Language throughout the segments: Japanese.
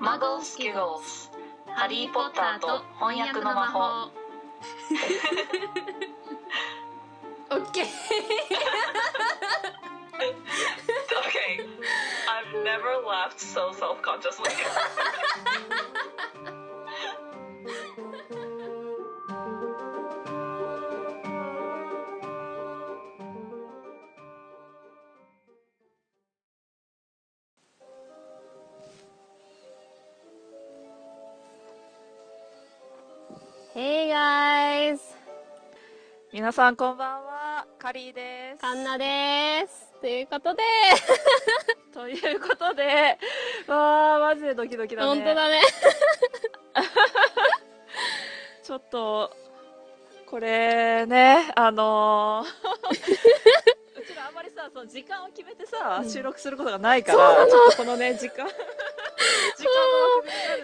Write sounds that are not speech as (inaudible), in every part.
マゴスキゴスハリー・ポッターと翻訳の魔法オッケー (laughs) Okay (laughs) I've never laughed so self-consciously (laughs) 皆さんこんばんは、カリーです。カンナです。ということで、(laughs) ということで、わー、マジでドキドキだね。本当だね。ちょっと、これね、あのーうちらあんまりさ、その時間を決めてさ、収録することがないから、ちょっとこのね、時間、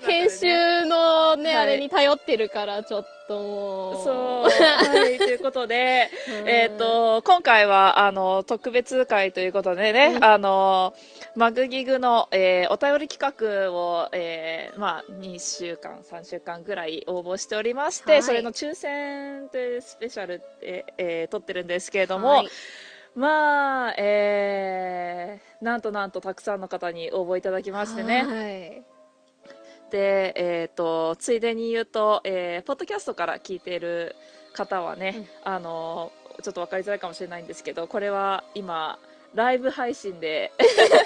編集のね、はい。あれに頼ってるから、ちょっともう。そう。はい、ということで、うん。えっ、と、今回は、あの、特別会ということでね、あの、マグギグの、えーお便り企画を、えーまあ、2週間、3週間ぐらい応募しておりまして、はい。それの抽選というスペシャルで、えー撮ってるんですけれども、はいまあ、えーなんとなんとたくさんの方に応募いただきましてね。はい。で、えっ、と、ついでに言うと、えーポッドキャストから聞いている方はね、あの、ちょっと分かりづらいかもしれないんですけど、これは今、ライブ配信で、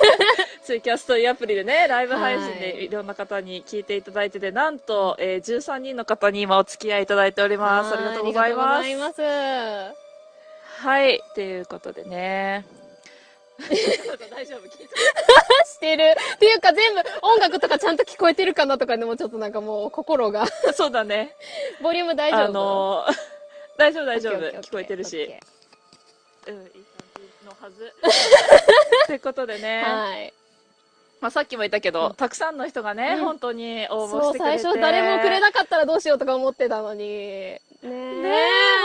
(laughs) ツイキャスというアプリでね、ライブ配信はいでいろんな方に聞いていただいてて、なんと、えー13人の方に今お付き合いいただいております。ありがとうございます。はい、ということでね。大丈夫聞してる。っていうか全部音楽とかちゃんと聞こえてるかなとかでもちょっとなんかもう心が。そうだね。ボリューム大丈夫？あのー (laughs) 大丈夫大丈夫聞こえてるし。うん、いい感じのはず。ということでケね、ーはい。まあ、さっきも言ったけど、うんたくさんの人がね、うん本当に応募そう、してくれて。最初誰もくれなかったらどうしようとか思ってたのに。ねえ。ねえ、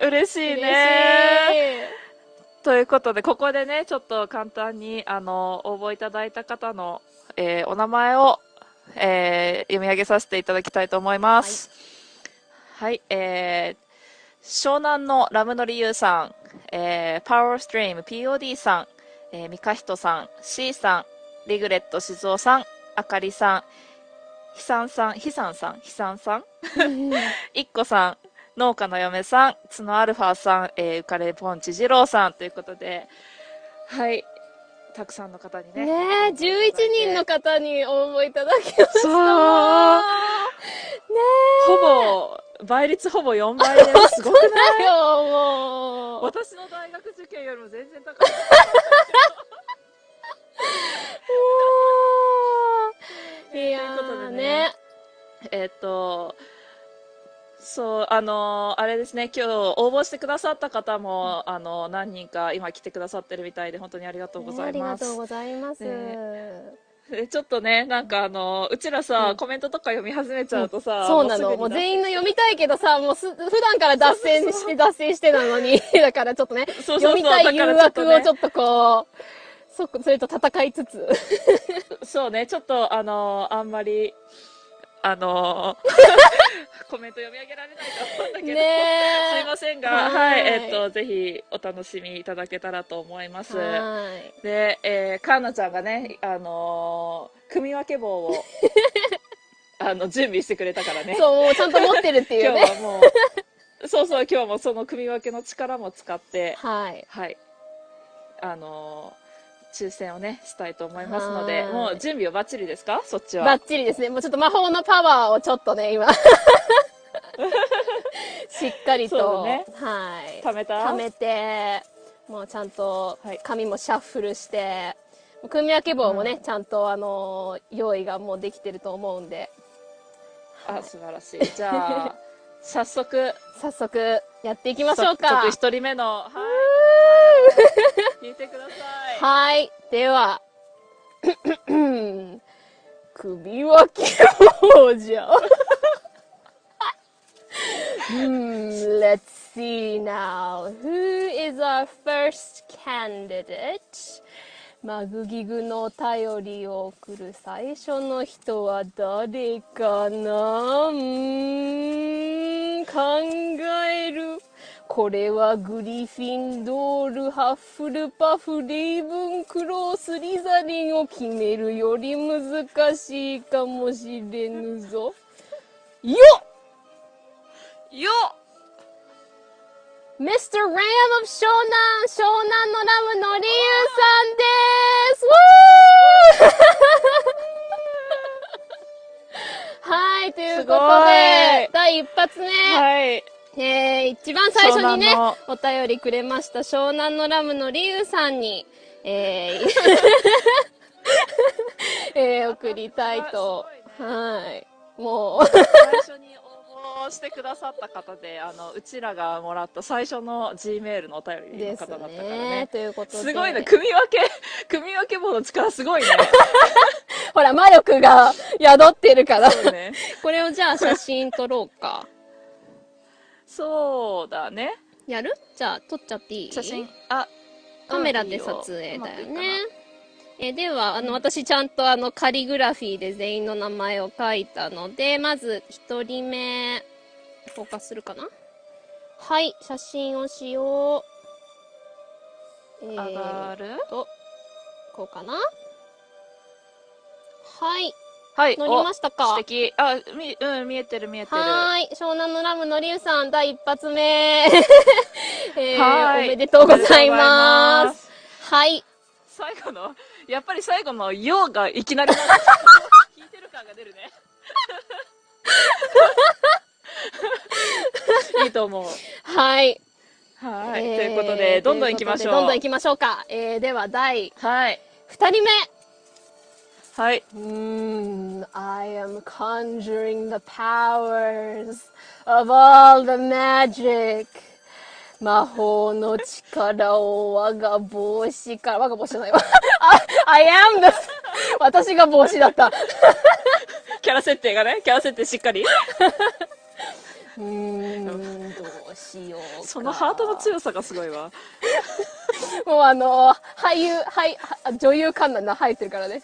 嬉しい嬉ね。ということで、ここでね、ちょっと簡単に、あの、応募いただいた方の、えーお名前を、えー読み上げさせていただきたいと思います。はい、えー湘南のラムノリユウさん、えー、パワーストリーム POD さん、えー、ミカヒトさん、C さん、リグレット静雄さん、あかりさん、ひさんさん、ひさんさん、ひさん？(laughs) さん、いっこさん、農家の嫁さん、つのアルファさん、えー、ウカレポンチ二郎さんということで、はい、たくさんの方にね。ねえ、11人の方に応募いただきました。そう、ねほぼ、倍率ほぼ4倍です。(laughs) すごくない？え。よ、もう。私の大学受験よりも全然高 (laughs) (laughs) い。うことーでねね。えっと、そう、あのあれですね、今日応募してくださった方も、あの何人か今来てくださってるみたいで、本当にありがとうございます。ありがとうございます。ねでちょっとね、なんかあのうちらさ、うんコメントとか読み始めちゃうとさ、そうなの。もう全員の読みたいけどさ、もうす、普段から脱線して脱線してなのに、(laughs) だからちょっとね、そうそうそう読みたい誘惑をちょっとこう、そ、それと戦いつつ。(laughs) そうね、ちょっとあのあんまり、あの (laughs) コメント読み上げられないと思うんだけど、ねすいませんが、ははいい、えっと、ぜひお楽しみいただけたらと思います。はい。で、えー、かんなちゃんがね、あのー組み分け棒を、(laughs) あの、準備してくれたからね。そう、ちゃんと持ってるっていうね。今日はもう、(laughs) そうそう、今日はもうその組み分けの力も使って、はい。はい。あのー抽選をね、したいと思いますので、はいもう準備はバッチリですか？そっちは。バッチリですね。もうちょっと魔法のパワーをちょっとね、今。(laughs) しっかりと、ねはい。貯めた？貯めて、もうちゃんとはい紙もシャッフルして、組み分け棒もね、ちゃんとあの、用意がもうできてると思うんで、あ、素晴らしい。じゃあ、(laughs) 早速、早速やっていきましょうか早速。一人目の、はい。聞いてください。はい。では、(coughs) 首分け棒じゃ。Hmm, let's see now. Who is our first candidate? マグギグのお便りを送る最初の人は誰かな？うん、考える。これはグリフィンドール、ハッフルパフ、レイブンクロー、スリザリンを決めるより難しいかもしれぬぞ。よっよっ Mr. Ram of 湘南、湘南のラムのりゆうさんです (laughs) はい、ということでい、第一発目、はい。えー、一番最初にねお便りくれました湘南のラムのりゆうさんに、えー (laughs) えー、送りたいと、はい。もう、最初に応募してくださった方で、あの、うちらがもらった最初の G メールのお便りの方だったからねね。。ということで。すごいね。組み分け、(laughs) 組み分け棒の力すごいね。(laughs) ほら、魔力が宿ってるから。ね。これをじゃあ写真撮ろうか。そうだね。やる？じゃあ撮っちゃっていい？写真、あ、カメラで撮影だよ。ね。えでは、あの、私ちゃんとあの、カリグラフィーで全員の名前を書いたので、まず一人目、フォーカスするかな？はい、写真をしよう。え上がる？ーと、こうかな？はい、はい。乗りましたか？お素敵。あ、み、うん、見えてる見えてる。はーい。湘南のラムのりゅうさん、第一発目。(laughs) えー、はーいおめでとうございます。はい。最後の、やっぱり最後の、ようがいきなりなんか、(laughs) 聞いてる感が出るね。(laughs) いいと思う。はい。はい。えーということで、どんどん行きましょう。どんどん行きましょうか。えー、では、第はい。二人目。はい。うーん、I am conjuring the powers of all the magic. 魔法の力を我が帽子から、我が帽子じゃないわ。あ I am the, (laughs) 私が帽子だった。キャラ設定がね、キャラ設定しっかり。うーん、どう？しようか。そのハートの強さがすごいわ。(laughs) もうあの、俳優、俳、女優観覧な入ってるからね。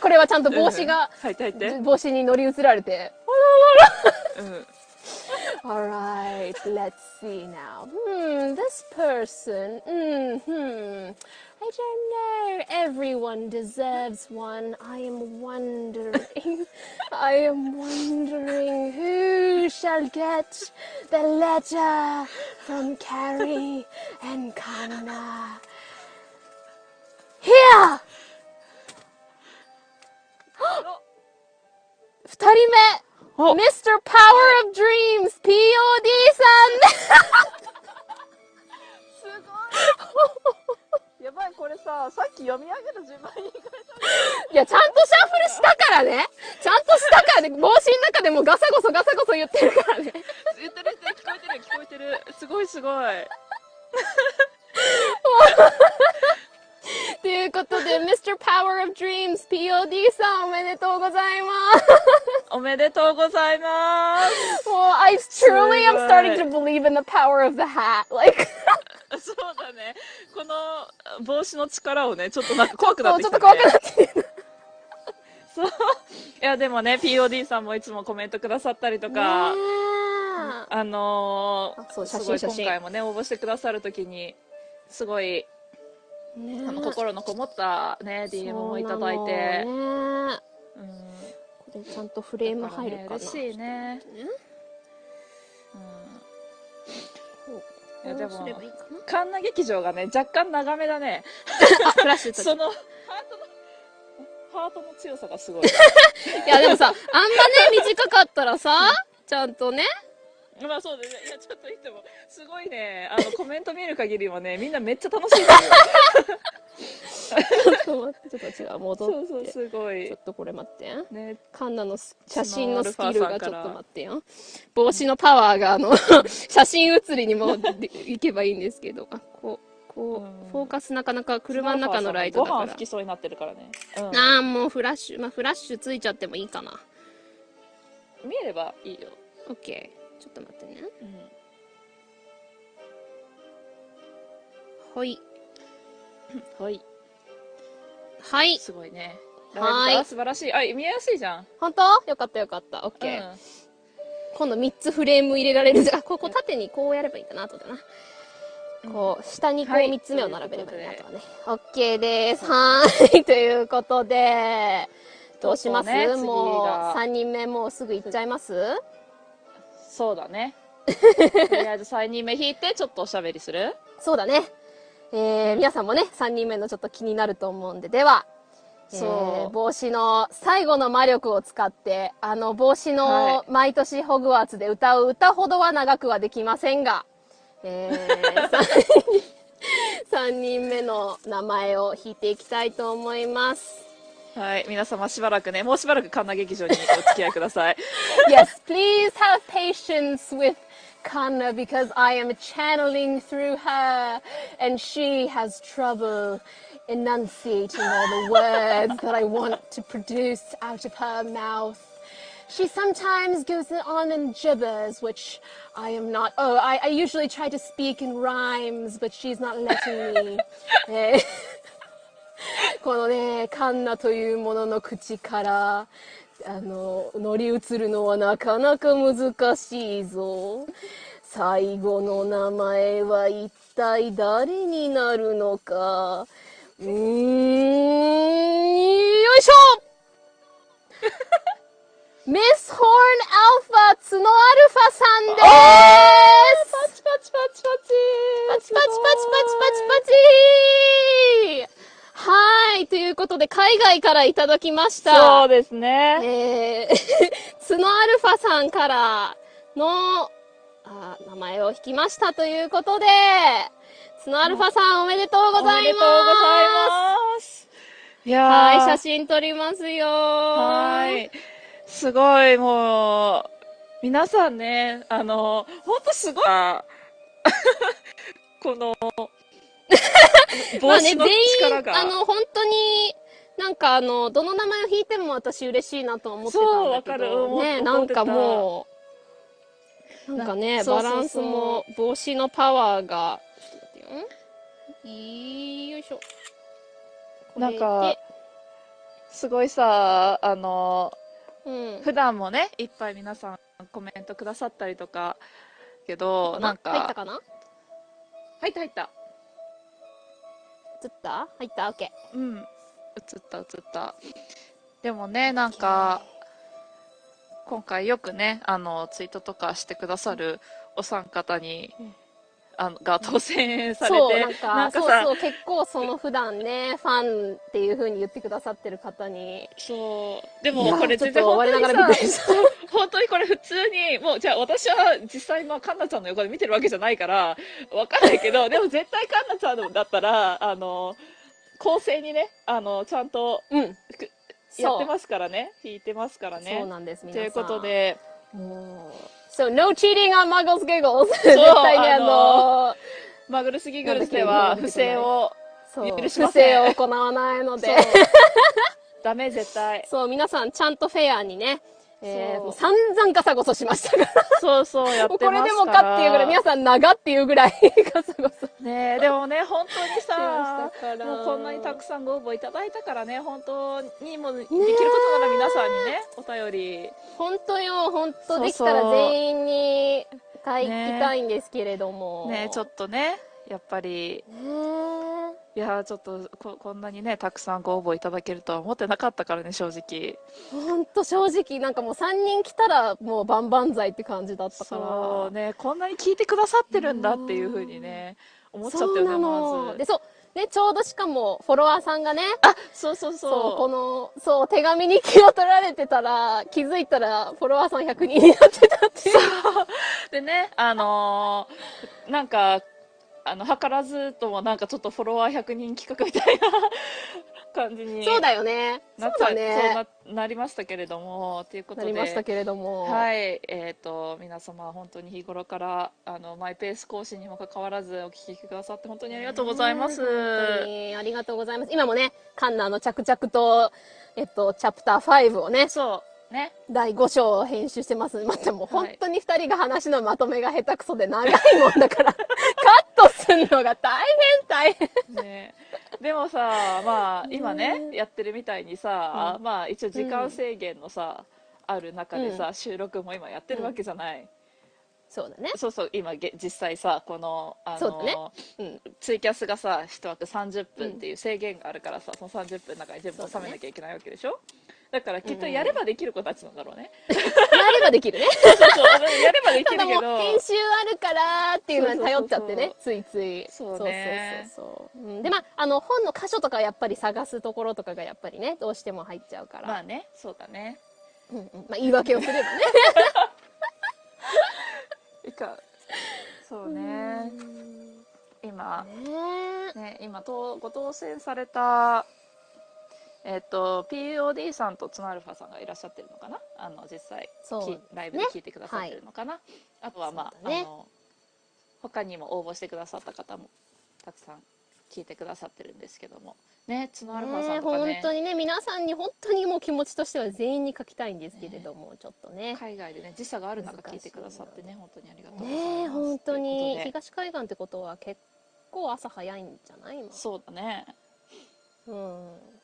これはちゃんと帽子が、入って入って。帽子に乗り移られて。うん。Alright, let's see now. Hmm, this person. Hmm, hmm. I don't know. Everyone deserves one. I am wondering. (laughs) I am wondering who shall get the letter from Carrie and Kanna. Here! (gasps) 二人目お Mr. Power of Dreams POD さ (laughs) すごい。やばい、これさ、さっき読み上げた順番にんいや、ちゃんとシャッフルしたからねちゃんとしたからね帽子の中でもガサゴソガサゴソ言ってるからね言ってる言ってる聞こえてる聞こえてる。すごいすごい。(laughs) Mr. Power of Dreams POD さんおめでとうございますおめでとうございます。もう I truly am starting to believe in the power of the hat like (laughs) そうだね。この帽子の力をね、ちょっとなんか怖くなってきた、ね。ちょっと怖くなってきてる (laughs) そう。いや、でもね、POD さんもいつもコメントくださったりとか、ねあのーあそう写真すごい写真今回もね、応募してくださるときに、すごい、えねの、心のこもったね、DM もいただいて、そうん。これちゃんとフレーム入るかな、ね嬉しいね。ねうん。いやでもカンナ劇場がね、若干長めだね。その、ハートの、ハートの強さがすごい。(laughs) いや、でもさ、あんまね、短かったらさ、ちゃんとね。まあそうだね。いや、ちょっと言っても、すごいね、あの、コメント見る限りはね、みんなめっちゃ楽しいんだよ。ちょっと待って、ちょっと違う、戻って。そうそう、すごいちょっ。とこれ待って。ね、カンナのス写真のスキルがちょっと待ってよ。帽子のパワーが、あの、(laughs) 写真写りにもでいけばいいんですけど、あ、こう、こう、うんフォーカスなかなか車の中のライトだからご飯吹き。そうになってるからね。うんああ、もうフラッシュ、まあフラッシュついちゃってもいいかな。見えればいいよ。オッケー。ちょっと待ってね。うん。はい。(laughs) はい。はい。すごいね。はい素晴らしい。あ、見えやすいじゃん。本当？よかったよかった。オッケー。うん今度3つフレーム入れられるじゃん。あ、(laughs) ここ縦にこうやればいいんだな、後でな。こう、下にこうはい3つ目を並べればいいな、とはね。オッケーです。はーい。(laughs) ということで、どうします、もう、が3人目もうすぐ行っちゃいます？そうだね。とりあえず3人目引いて、ちょっとおしゃべりする？そうだね。えー、皆さんもね、3人目のちょっと気になると思うんで、では、そうえー帽子の最後の魔力を使って、あの帽子はの毎年ホグワーツで歌う歌ほどは長くはできませんが、えー、3人目の名前を引いていきたいと思います。はい。皆様しばらくね、もうしばらく神田劇場にお付き合いください。 yes, (laughs) please have patience with Kanna because I am channeling through her and she has trouble enunciating all the words that I want to produce out of her mouth. She sometimes goes on and gibbers, which I am not. Oh, I, I usually try to speak in rhymes, but she's not letting me. (laughs) えーこのね、カンナというものの口から、あの、乗り移るのはなかなか難しいぞ。最後の名前は一体誰になるのか。うーん、よいしょ！ミス・ホーン・アルファ、ツノ・アルファさんです。パチパチパチパチ。パチパチパチパチパチ。パチはい。ということで、海外からいただきました。そうですね。えー、(laughs) ツノアルファさんからの、あ名前を引きましたということで、ツノアルファさんおめでとうございます。おめでとうございます。いやーはい、写真撮りますよ。はい。すごい、もう、皆さんね、あの、ほんとすごい、(laughs) この、(laughs) まあね、帽子の全員、力が。あの、本当に、なんかあの、どの名前を引いても私嬉しいなと思ってたんだけど。そうわかるうんね、思なんかもう、なんかね、バランスも、帽子のパワーが、ちょっと待ってよ。よいしょ。なんか、すごいさ、あの、うん。普段もね、いっぱい皆さんコメントくださったりとか、けど、なんか、入ったかな？入った入った。映った？入った？オッケうん。映った映った。でもね、なんか、今回よくね、あの、ツイートとかしてくださるお三方に、うんあの、が当選ー。されそう、て、なんか、なんかさそうそう、結構その普段ね、ファンっていう風に言ってくださってる方に、そう。でもこれ全然本当我ながらびっくりにさ。(laughs) 本当にこれ普通に、もうじゃあ私は実際まあカンナちゃんの横で見てるわけじゃないから、わかんないけど、(laughs) でも絶対カンナちゃんだったら、あの、公正にね、あの、ちゃんとうん。や。ってますからね、弾いてますからね。そうなんです、皆さん。ということで、もう、So, no cheating on Muggles Giggles! (laughs) 絶対ね、ああの、マグルスギグルスでは不正を、そう、許しま不せん正を行わないのそうで、ダメ絶対。そう、皆さんちゃんとフェアにね、えー、もう散々ガサゴソしましたから。そうそうやってこれでもかっていうぐらい、皆さん長っていうぐらいガサゴソしねえでもね、本当にまさ。もうこんなにたくさんご応募いただいたからね、本当にもうできることなら皆さんにね、お便り。本当よ、本当できたら全員に書きたいんですけれども。ねちょっとね、やっぱり、ねいやーちょっとここんなにね、たくさんご応募いただけるとは思ってなかったからね、正直。本当正直なんかもう3人来たらもう万々歳って感じだったから。そうね、こんなに聞いてくださってるんだっていうふうにね、思っちゃったよね、まず。のでそうねちょうどしかもフォロワーさんがねあ、そうそうそうそう。このそう手紙に気を取られてたら気づいたらフォロワーさん100人になってたっていうでね、あのーなんか、あの、図らずともなんかちょっとフォロワー100人企画みたいな感じにそうだよねなそうだねそうななりましたけれども、ということなで。りましたけれどもはい、えっ、と、皆様、本当に日頃から、あの、マイペース講師にもかかわらず、お聞きくださって、本当にありがとうございます。ね本当にありがとうございます今もねカンナの着々とえっとチャプター5をねそう、ね。第5章を編集してます。待ってもうはい本当に2人が話のまとめが下手くそで長いもんだから、すすんのが大変大変。ね。でもさまあ今ねやってるみたいにさ、うん。まあ一応時間制限のさ、ある中でさ、う収録も今やってるわけじゃない、そうだね。そうそう今げ実際さこのあそうだね。の、うん。ツイキャスがさ1枠30分っていう制限があるからさ、その30分の中に全部収めなきゃいけないわけでしょ？だからきっとやればできる子たちなんだろうね、やればできるね。そうそうやればできるけど。編集あるからっていうのに頼っちゃってね、ついつい。そうね。そうそうそうそう。うん。で、まあ、あの、本の箇所とかはやっぱり探すところとかがやっぱりね、どうしても入っちゃうから。まあね。そうだね。うんうん。まあ、言い訳をすればね。(laughs) いか。そうね。今。ね。ね今とご当選されたえっ、と POD さんとツナアルファさんがいらっしゃってるのかな？あの実際そうきライブで聞いてくださってるのかな、あとはまあ,、ね。あの他にも応募してくださった方もたくさん聞いてくださってるんですけども。ねツナアルファさねんとかね。本当にね、皆さんに本当にもう気持ちとしては全員に書きたいんですけれども、ちょっとね。海外でね時差がある中聞いてくださってね本当にありがとうございねます。本当に。東海岸ってことは結構朝早いんじゃない今そうだね。うん。ね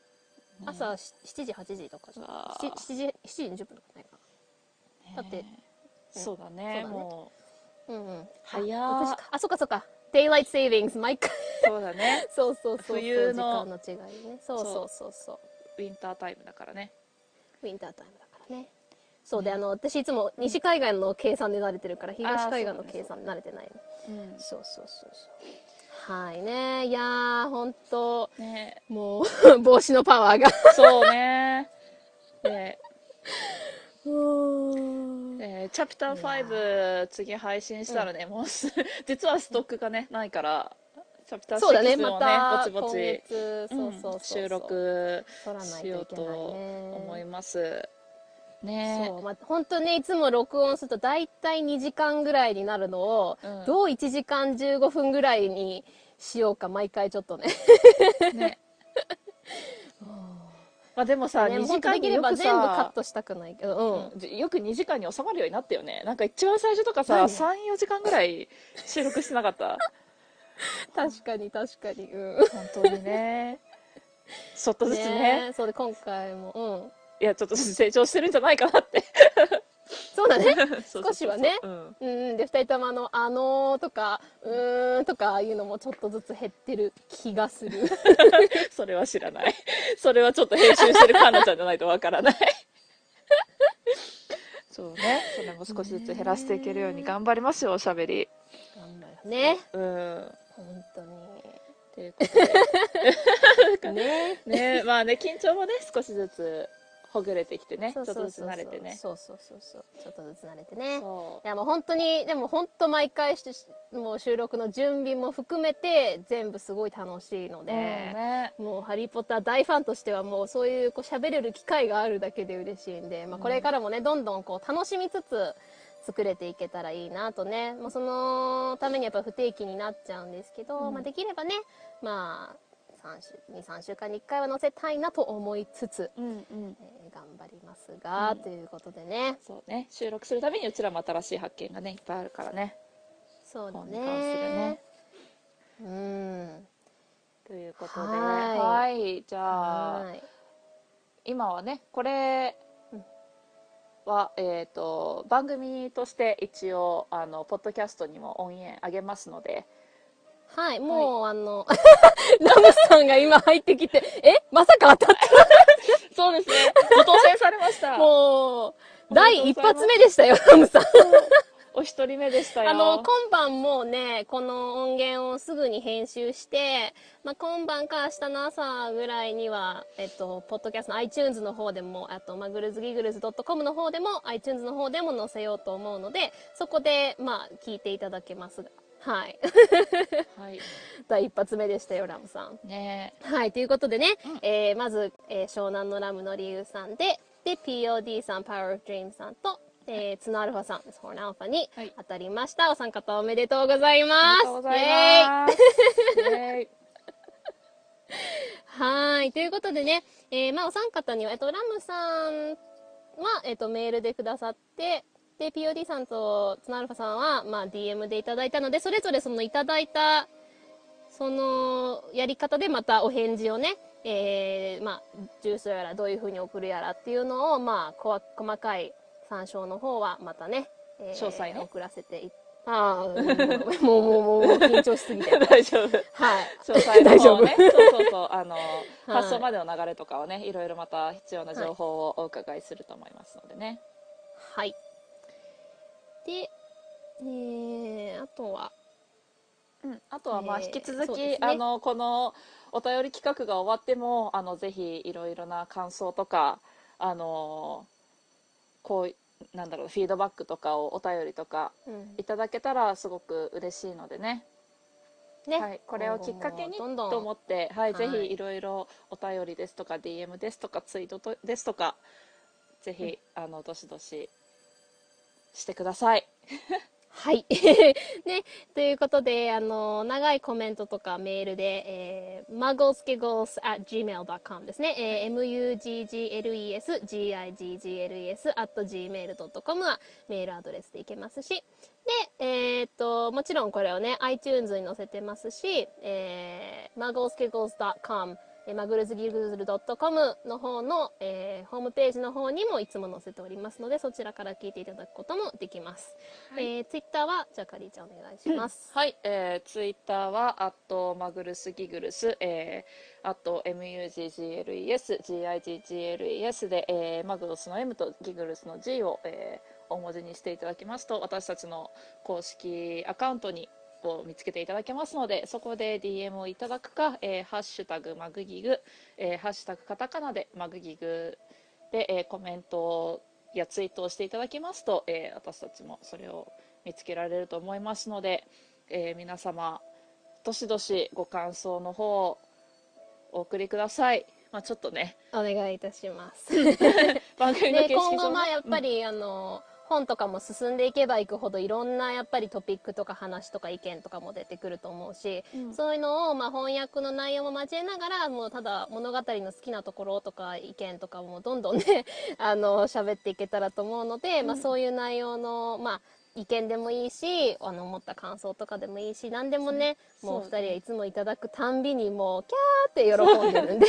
朝7時8時とかじゃうわ 7, 7時7時20分とかないかだって。ねそうだね。そうだね。もなうんうん。早っ。あ6時かあそっかそっか。Daylight Savings 毎回。うそうだね。(laughs) そうそうそうそう。冬の時間の違いね。そうそうそうそう。ウィンタータイムだからね。ウィンタータイムだからね。そうであの私いつも西海岸の計算で慣れてるから東海岸の計算で慣れてないの。うん。そうそうそうそうはいね。いやーほんとね。もう (laughs) 帽子のパワーが。そうね。で (laughs) うん。えーチャプター。5次配信したらね、もうす (laughs) 実はストックがねないからチャプターそうだね6をまた今ぼちぼちう収録しようと思いますね。そう。まあ本当ねいつも録音すると大体2時間ぐらいになるのを、うん。どう1時間15分ぐらいにしようか毎回ちょっとね。ね。(laughs) まあでもさ、ね2時本当できれ間によくば全部カッさトしたくないけどうん、よく2時間に収まるようになったよね。なんか一番最初とかさ何？34時間ぐらい収録してなかった？(laughs) 確かに確かに。うん。本当にね。ちょっとずつね。そうで今回も。うんいやちょっと成長してるんじゃないかなって。そうだね。(laughs) 少しはね。うん。で2人ともあの「あのー」とか「うーん」とかいうのもちょっとずつ減ってる気がする。(laughs) それは知らない。それはちょっと編集してるカンナちゃんじゃないとわからない。(laughs) そうね。それも少しずつ減らしていけるように頑張りますよ、おしゃべり。頑張るね。うん。本当ということにね。で。ね、まあね、緊張もね、少しずつほぐれてきてね。ちょっとずつ慣れてね。そうそうそうそうちょっとずつ慣れてねそいやもう本当にでも本当毎回しもう収録の準備も含めて全部すごい楽しいのう。で、うんね。もう「ハリー・ポッター」大ファンとしてはもうそういうこう喋れる機会があるだけで嬉しいんで、まあ、これからもねどんどんこう楽しみつつ作れていけたらいいなとねもうそのためにやっぱ不定期になっちゃうんですけど、うんまあ、できればねまあ23週間に1回は載せたいなと思いつつ、うんうん。えー頑張りますが、うんということでねそうね。収録するたびにうちらも新しい発見がね、いっぱいあるからね。そうだねね。うんということで。はいはい。じゃあ、はい今はねこれは、えー、と番組として一応あのポッドキャストにも音源あげますのではい、もう、あの、(laughs) ラムさんが今入ってきて、え？まさか当たっ (laughs) そうですね。ご当選されました。た (laughs) もう、第一発目でしたよ、ラムさん。お一人目でしたよ。あの、今晩もうね、この音源をすぐに編集して、まあ、今晩か明日の朝ぐらいには、えっと、ポッドキャストの iTunes の方でも、あと、マグルズギグルズ .com の方でも、iTunes の方でも載せようと思うので、そこで、まあ、聞いていただけますが。はい。はい第一発目でしたよ、ラムさん。ねはい、ということでね、うんえーまず、えー湘南のラムの理由さんで、で、POD さん、Power of Dream さんと、えー、ツノアルファさん、ホーンアルファにはい当たりました。お三方おめでとうございあます。りがとうございます (laughs) はい。ということでね、えーまあ、お三方には、えっと、ラムさんは、えっと、メールでくださって、で、POD さんとツナアルファさんは、まあ、DM でいただいたので、それぞれそのいただいた、そのやり方でまたお返事をね、えー、まあ、住所やらどういうふうに送るやらっていうのを、まあ、こ細かい参照の方はまたね、えー、詳細ね送らせていああ、もう、もう、もう、緊張しすぎて。(laughs) 大丈夫。はい。詳細の方をね、(laughs) そうそうそう、あの、発送までの流れとかはね、いろいろまた必要な情報をお伺いすると思いますのでね。はい。で、えー、あとは、うん、あとはまあ引き続き、ね、あのこのお便り企画が終わってもあのぜひいろいろな感想とかあのこうなんだろうフィードバックとかをお便りとかいただけたらすごく嬉しいのでね。ね、はい、これをきっかけにと思って、はい、はい、ぜひいろいろお便りですとか DM ですとかツイートですとかぜひ、うん、あのどしどししてください。はい。(laughs) ね、ということで、あの、長いコメントとかメールで、えー、mugglesgiggles at gmail.com ですね。えー、muggles, giggles at gmail.com はメールアドレスでいけますし、で、えー、っと、もちろんこれをね、iTunes に載せてますし、えー、mugglesgiggles.com マグルズギグルドットコムの方の、えー、ホームページの方にもいつも載せておりますので、そちらから聞いていただくこともできます。はい、えー、ツイッターは、じゃあ、かりーちゃんお願いします。はい、えー、ツイッターは、アットマグルスギグルス、えー、アット MUGGLES、GIGGLES で、えー、マグロスの M とギグルスの G を、えー、大文字にしていただきますと、私たちの公式アカウントにを見つけていただけますのでそこで DM をいただくか、えー、ハッシュタグマグギグ、えー、ハッシュタグカタカナでマグギグで、えー、コメントやツイートをしていただきますと、えー、私たちもそれを見つけられると思いますので、えー、皆様どしどしご感想の方をお送りください。まあ、ちょっとね。お願いいたします。(laughs) 番組の、ね、今後まあやっぱり、うん、あの本とかも進んでいけばいくほどいろんなやっぱりトピックとか話とか意見とかも出てくると思うし、うん、そういうのをまあ翻訳の内容も交えながらもうただ物語の好きなところとか意見とかもどんどんね (laughs) あの喋っていけたらと思うので、うん、まあ、そういう内容のまあ意見でもいいし、あの、思った感想とかでもいいし、何でもね、もう二人はいつもいただくたんびにもう、キャーって喜んでるんで。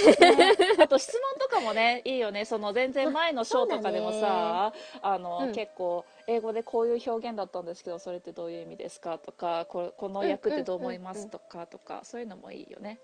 あと質問とかもね、いいよね。その全然前のショーとかでもさ、あの、うん、結構、英語でこういう表現だったんですけど、それってどういう意味ですかとか、ここの役ってどう思いますとか、とか、そういうのもいいよね。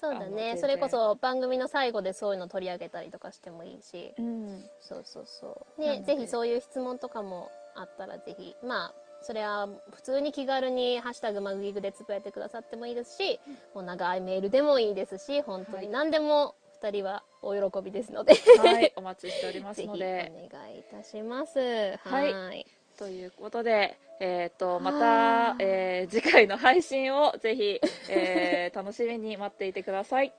そうだね。それこそ番組の最後でそういうの取り上げたりとかしてもいいし、うん、そうそうそう。ねぜひそういう質問とかもあったらぜひ、まあ、それは普通に気軽に「ハッシュタグマグギグ」でつぶやいてくださってもいいですし、もう長いメールでもいいですし本当に何でも2人はお喜びですので。はい、お待ちしておりますので。お願いいたします。はい、ということで、えーと、また、えー、次回の配信をぜひ、えー、楽しみに待っていてください。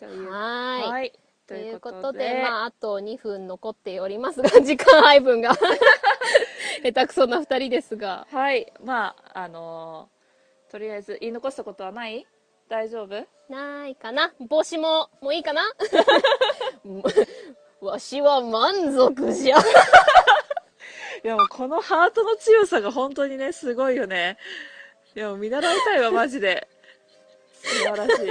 はい。はいということで、まあ、あと2分残っておりますが、時間配分が (laughs) 下手くそな2人ですが。はい。まあ、あのー、とりあえず言い残したことはない？大丈夫？ないかな？帽子も、もういいかな？(laughs) わしは満足じゃ。いやもうこのハートの強さが本当にね、すごいよね。いや見習いたいわ、マジで。素晴らしい。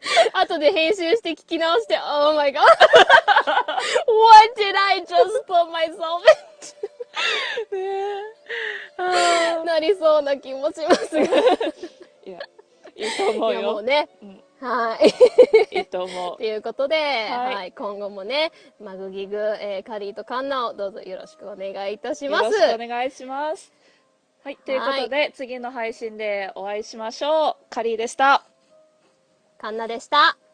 (laughs) 後で編集して聞き直して、Oh my god! (laughs) What did I just put myself in? (laughs) なりそうな気もしますが。いや、いいと思うよ。もうね。うんはい。いいと思う。ということで、はい、はい、今後もね、マグギグ、えー、カリーとカンナをどうぞよろしくお願いいたします。よろしくお願いします。はい、ということで、次の配信でお会いしましょう。カリーでした。かんなでした。